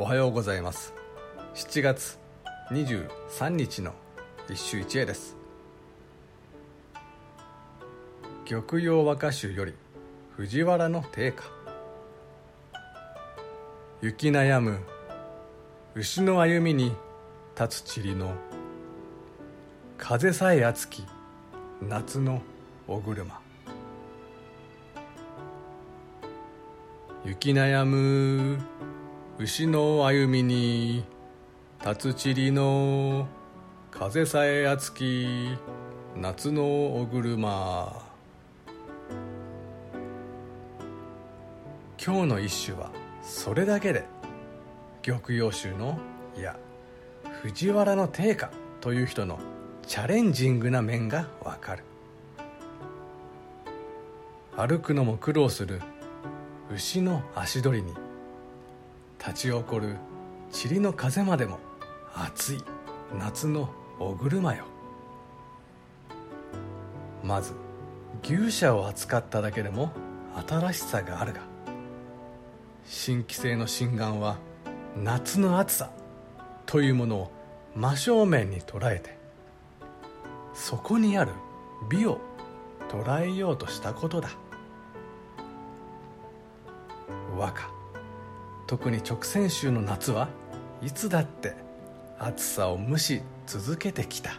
おはようございます。7月23日の一首一会です。玉葉和歌集より藤原の定家。雪悩む牛の歩みに立つ塵の風さえ熱き夏のお車。雪悩む牛の歩みに立つ塵の風さえ熱き夏のお車。今日の一首はそれだけで玉葉集のいや藤原の定家という人のチャレンジングな面がわかる。歩くのも苦労する牛の足取りに立ち起こる塵の風までも暑い夏のお車よ。まず牛舎を扱っただけでも新しさがあるが新規性の心眼は夏の暑さというものを真正面に捉えてそこにある美を捉えようとしたことだ。和歌。特に直線州の夏はいつだって暑さを無視続けてきた。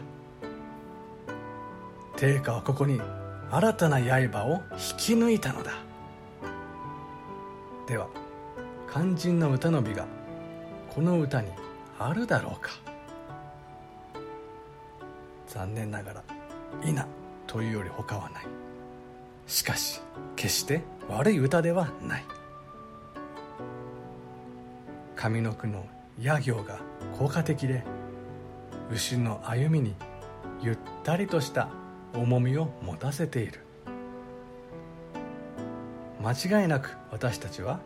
定家はここに新たな刃を引き抜いたのだ。では肝心の歌の美がこの歌にあるだろうか。残念ながら「稲」というより他はない。しかし決して悪い歌ではない。上の句の「野行」が効果的で牛の歩みにゆったりとした重みを持たせている。間違いなく私たちは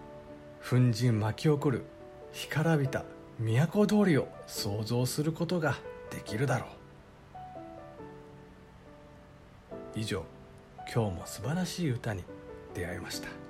粉塵巻き起こる干からびた都通りを想像することができるだろう。以上今日も素晴らしい歌に出会いました。